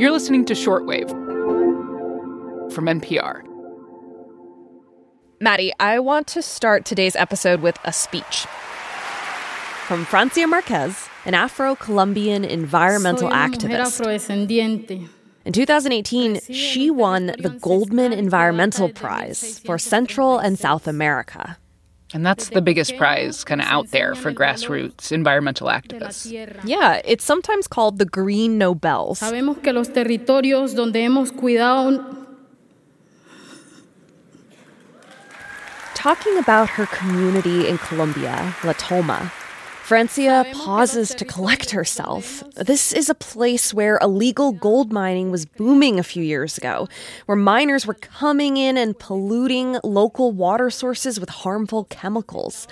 You're listening to Shortwave from NPR. Maddie, I want to start today's episode with a speech from Francia Marquez, an Afro Colombian environmental activist. In 2018, she won the Goldman Environmental Prize for Central and South America. And that's the biggest prize kind of out there for grassroots environmental activists. Yeah, it's sometimes called the Green Nobels. Sabemos que los territorios donde hemos cuidado Talking about her community in Colombia, La Toma, Francia pauses to collect herself. This is a place where illegal gold mining was booming a few years ago, where miners were coming in and polluting local water sources with harmful chemicals.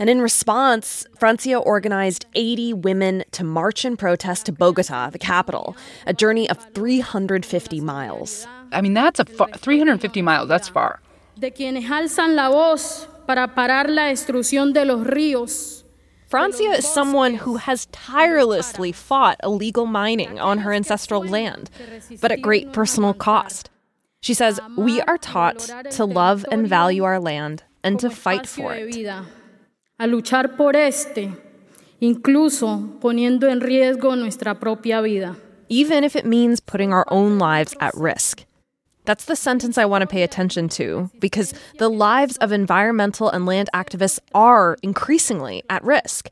And in response, Francia organized 80 women to march in protest to Bogota, the capital, a journey of 350 miles. I mean, that's a far, 350 miles, that's far. De quienes alzan la voz para parar la destrucción de los ríos. Francia is someone who has tirelessly fought illegal mining on her ancestral land, but at great personal cost. She says, We are taught to love and value our land and to fight for it. A luchar por este, incluso poniendo en riesgo nuestra propia vida. Even if it means putting our own lives at risk. That's the sentence I want to pay attention to because the lives of environmental and land activists are increasingly at risk.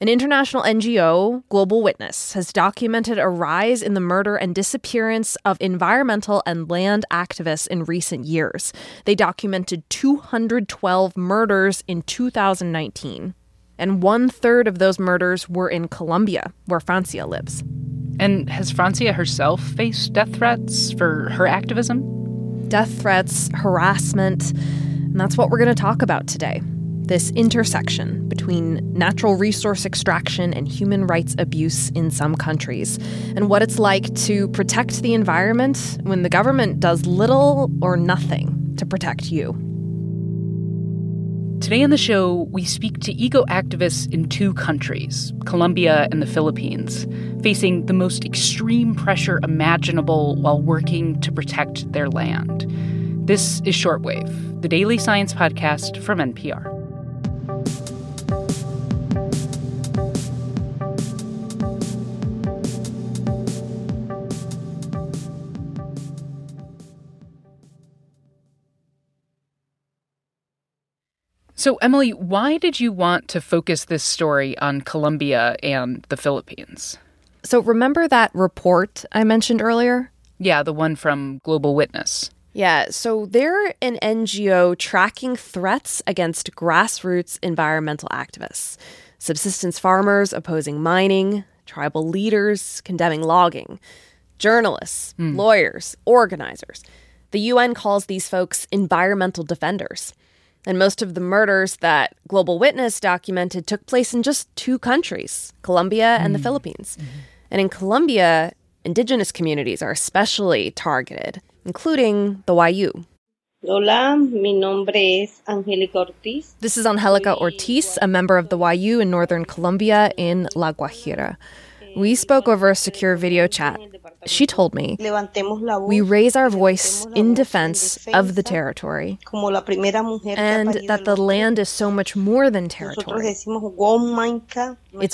An international NGO, Global Witness, has documented a rise in the murder and disappearance of environmental and land activists in recent years. They documented 212 murders in 2019. And one third of those murders were in Colombia, where Francia lives. And has Francia herself faced death threats for her activism? Death threats, harassment, and that's what we're going to talk about today. This intersection between natural resource extraction and human rights abuse in some countries, and what it's like to protect the environment when the government does little or nothing to protect you. Today on the show, we speak to eco activists in two countries, Colombia and the Philippines, facing the most extreme pressure imaginable while working to protect their land. This is Shortwave, the daily science podcast from NPR. So, Emily, why did you want to focus this story on Colombia and the Philippines? So, remember that report I mentioned earlier? Yeah, the one from Global Witness. Yeah, so they're an NGO tracking threats against grassroots environmental activists, subsistence farmers opposing mining, tribal leaders condemning logging, journalists, mm. lawyers, organizers. The UN calls these folks environmental defenders. And most of the murders that Global Witness documented took place in just two countries, Colombia and mm. the Philippines. Mm-hmm. And in Colombia, indigenous communities are especially targeted, including the Wayuu. Hola, mi nombre es Angélica Ortiz. This is Angelica Ortiz, a member of the Wayuu in northern Colombia in La Guajira. We spoke over a secure video chat. She told me, We raise our voice in defense of the territory and that the land is so much more than territory. It's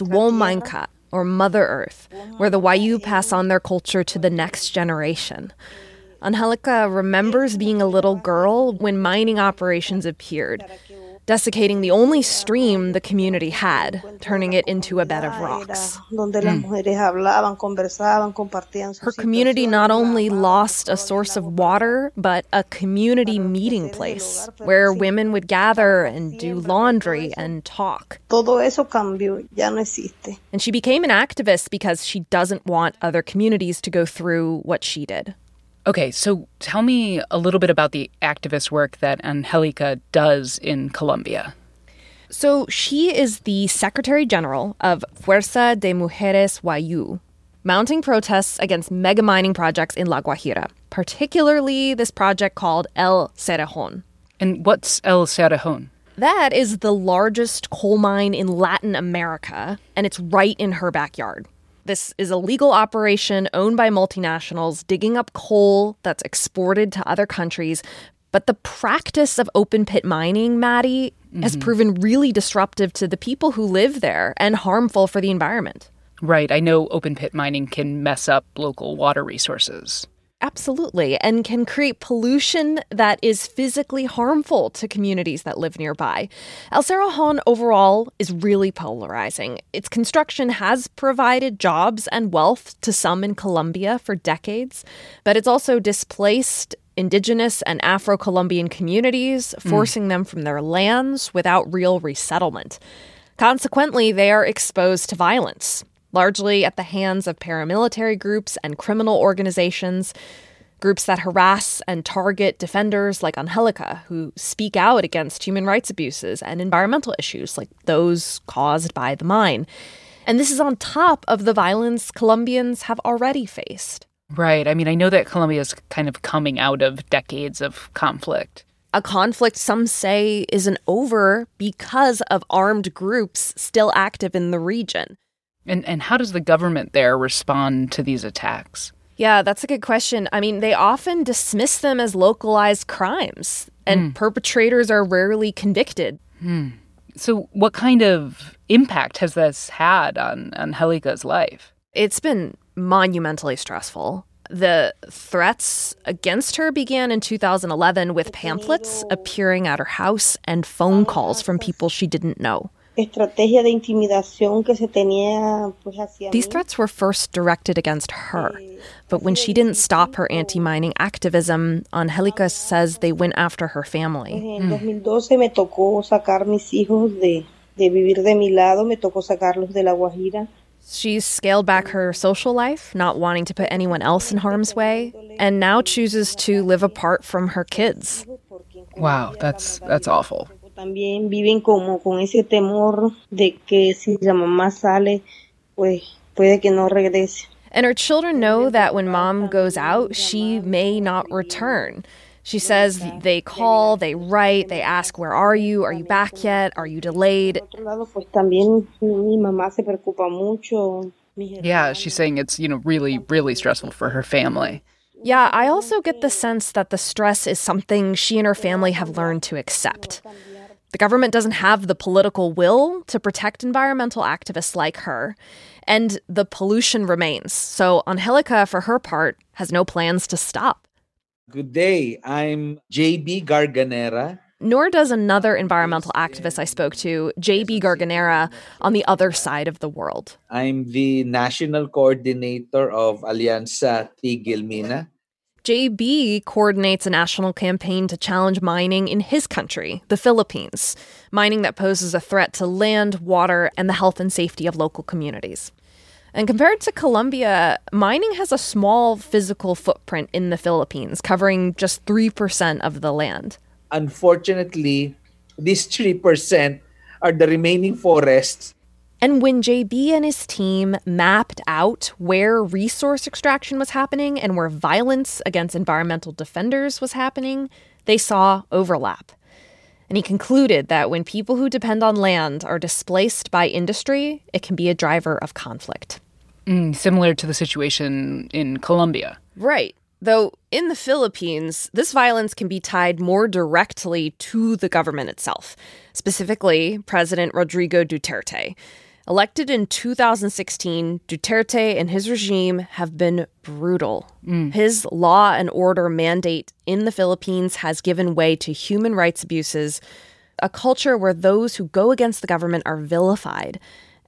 Womainka, or Mother Earth, where the Wayuu pass on their culture to the next generation. Angelica remembers being a little girl when mining operations appeared desiccating the only stream the community had, turning it into a bed of rocks. Mm. Her community not only lost a source of water, but a community meeting place where women would gather and do laundry and talk. And she became an activist because she doesn't want other communities to go through what she did. Okay, so tell me a little bit about the activist work that Angelica does in Colombia. So she is the Secretary General of Fuerza de Mujeres Wayuu, mounting protests against mega mining projects in La Guajira, particularly this project called El Cerrejón. And what's El Cerrejón? That is the largest coal mine in Latin America, and it's right in her backyard. This is a legal operation owned by multinationals digging up coal that's exported to other countries. But the practice of open pit mining, Maddie, mm-hmm. has proven really disruptive to the people who live there and harmful for the environment. Right. I know open pit mining can mess up local water resources. Absolutely, and can create pollution that is physically harmful to communities that live nearby. El Cerrejón overall is really polarizing. Its construction has provided jobs and wealth to some in Colombia for decades, but it's also displaced indigenous and Afro Colombian communities, mm. forcing mm. them from their lands without real resettlement. Consequently, they are exposed to violence largely at the hands of paramilitary groups and criminal organizations, groups that harass and target defenders like Angelica, who speak out against human rights abuses and environmental issues like those caused by the mine. And this is on top of the violence Colombians have already faced. Right. I mean, I know that Colombia is kind of coming out of decades of conflict. A conflict some say isn't over because of armed groups still active in the region. And and how does the government there respond to these attacks? Yeah, that's a good question. I mean, they often dismiss them as localized crimes, and mm. perpetrators are rarely convicted. Mm. So, what kind of impact has this had on on Angelica's life? It's been monumentally stressful. The threats against her began in 2011 with pamphlets appearing at her house and phone calls from people she didn't know estrategia de intimidación que se tenía pues hacia These threats were first directed against her, but when she didn't stop her anti-mining activism, Angelica says they went after her family. En mm. 2012 me tocó sacar mis hijos de, de vivir de mi lado, me tocó sacarlos de La Guajira. She's scaled back her social life, not wanting to put anyone else in harm's way, and now chooses to live apart from her kids. Wow, that's that's awful. También viven como con ese temor de que si la mamá sale, pues puede que no regrese. And her children know that when mom goes out, she may not return. She says they call, they write, they ask, Where are you? Are you back yet? Are you delayed? Yeah, she's saying it's, you know, really, really stressful for her family. Yeah, I also get the sense that the stress is something she and her family have learned to accept. The government doesn't have the political will to protect environmental activists like her, and the pollution remains. So Angelica, for her part, has no plans to stop. Good day. I'm JB Garganera. Nor does another environmental activist I spoke to, JB Garganera, on the other side of the world. I'm the national coordinator of Alianza Tigil Mina. JB coordinates a national campaign to challenge mining in his country, the Philippines, mining that poses a threat to land, water, and the health and safety of local communities. And compared to Colombia, mining has a small physical footprint in the Philippines, covering just 3% of the land. Unfortunately, these 3% are the remaining forests and when JB and his team mapped out where resource extraction was happening and where violence against environmental defenders was happening, they saw overlap. And he concluded that when people who depend on land are displaced by industry, it can be a driver of conflict. Mm, similar to the situation in Colombia. Right. Though in the Philippines, this violence can be tied more directly to the government itself, specifically President Rodrigo Duterte. Elected in 2016, Duterte and his regime have been brutal. Mm. His law and order mandate in the Philippines has given way to human rights abuses, a culture where those who go against the government are vilified,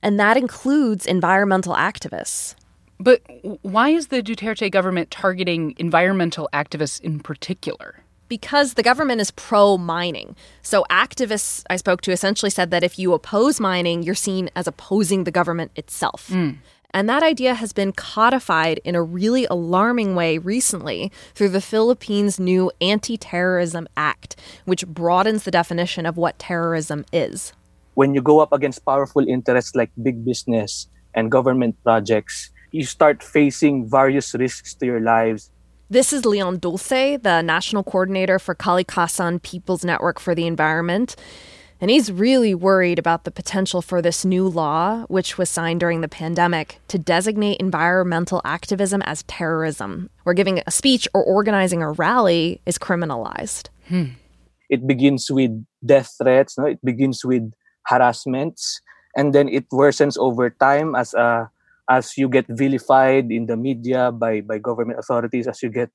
and that includes environmental activists. But why is the Duterte government targeting environmental activists in particular? Because the government is pro mining. So activists I spoke to essentially said that if you oppose mining, you're seen as opposing the government itself. Mm. And that idea has been codified in a really alarming way recently through the Philippines' new Anti Terrorism Act, which broadens the definition of what terrorism is. When you go up against powerful interests like big business and government projects, you start facing various risks to your lives this is Leon Dulce, the national coordinator for Kalikasan People's Network for the Environment. And he's really worried about the potential for this new law, which was signed during the pandemic, to designate environmental activism as terrorism, where giving a speech or organizing a rally is criminalized. Hmm. It begins with death threats, no? it begins with harassments, and then it worsens over time as a as you get vilified in the media by by government authorities, as you get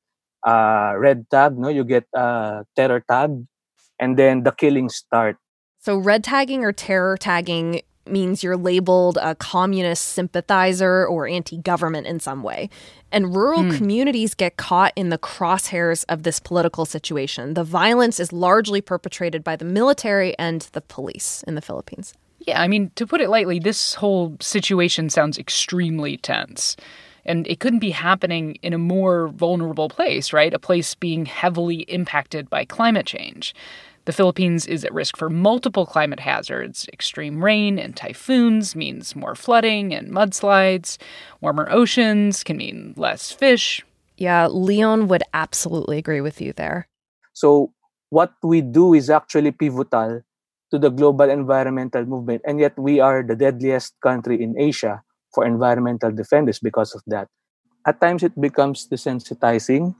uh, red tag, no, you get uh, terror tag, and then the killings start. So red tagging or terror tagging means you're labeled a communist sympathizer or anti-government in some way. And rural mm. communities get caught in the crosshairs of this political situation. The violence is largely perpetrated by the military and the police in the Philippines. Yeah, I mean, to put it lightly, this whole situation sounds extremely tense. And it couldn't be happening in a more vulnerable place, right? A place being heavily impacted by climate change. The Philippines is at risk for multiple climate hazards. Extreme rain and typhoons means more flooding and mudslides. Warmer oceans can mean less fish. Yeah, Leon would absolutely agree with you there. So, what we do is actually pivotal to the global environmental movement, and yet we are the deadliest country in Asia for environmental defenders because of that. At times, it becomes desensitizing.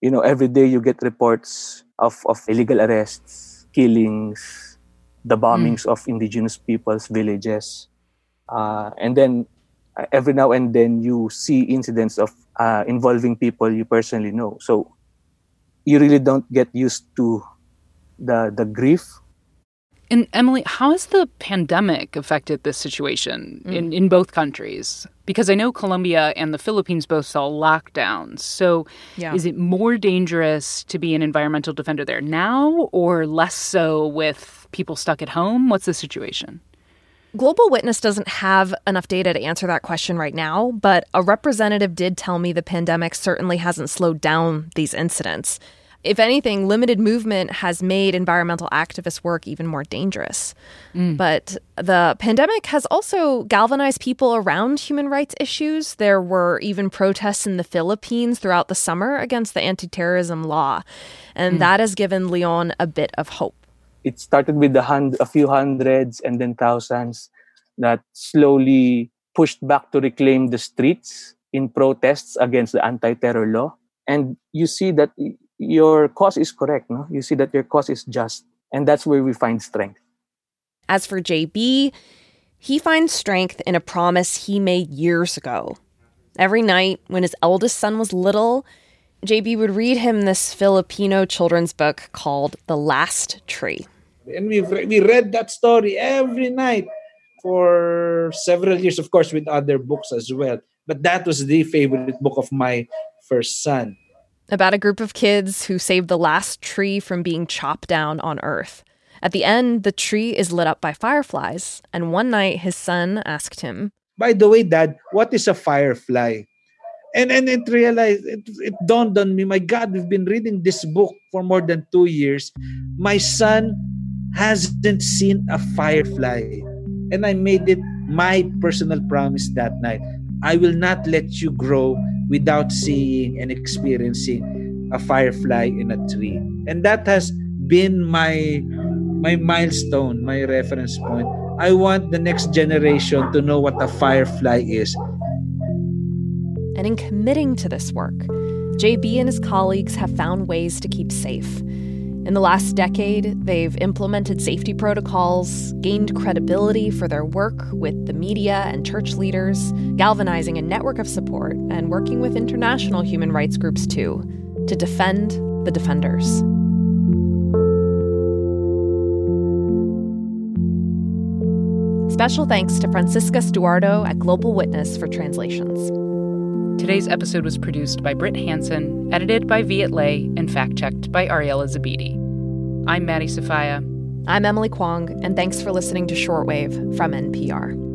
You know, every day you get reports of, of illegal arrests, killings, the bombings mm. of indigenous peoples' villages. Uh, and then uh, every now and then you see incidents of uh, involving people you personally know. So you really don't get used to the the grief and Emily, how has the pandemic affected this situation mm. in, in both countries? Because I know Colombia and the Philippines both saw lockdowns. So yeah. is it more dangerous to be an environmental defender there now or less so with people stuck at home? What's the situation? Global Witness doesn't have enough data to answer that question right now, but a representative did tell me the pandemic certainly hasn't slowed down these incidents. If anything, limited movement has made environmental activist work even more dangerous. Mm. But the pandemic has also galvanized people around human rights issues. There were even protests in the Philippines throughout the summer against the anti terrorism law. And mm. that has given Leon a bit of hope. It started with a, hundred, a few hundreds and then thousands that slowly pushed back to reclaim the streets in protests against the anti terror law. And you see that your cause is correct. No? You see that your cause is just. And that's where we find strength. As for JB, he finds strength in a promise he made years ago. Every night, when his eldest son was little, JB would read him this Filipino children's book called The Last Tree. And we we read that story every night for several years, of course, with other books as well. But that was the favorite book of my first son about a group of kids who saved the last tree from being chopped down on Earth. At the end, the tree is lit up by fireflies, and one night his son asked him, By the way, Dad, what is a firefly? And and it realized it, it dawned on me, my God, we've been reading this book for more than two years. My son hasn't seen a firefly. And I made it my personal promise that night. I will not let you grow without seeing and experiencing a firefly in a tree. And that has been my my milestone, my reference point. I want the next generation to know what a firefly is. And in committing to this work, JB and his colleagues have found ways to keep safe. In the last decade, they've implemented safety protocols, gained credibility for their work with the media and church leaders, galvanizing a network of support, and working with international human rights groups too, to defend the defenders. Special thanks to Francisca Stuardo at Global Witness for translations. Today's episode was produced by Brit Hanson, edited by Viet Le, and fact checked by Ariela Zebede. I'm Maddie Sofia. I'm Emily Kwong, and thanks for listening to Shortwave from NPR.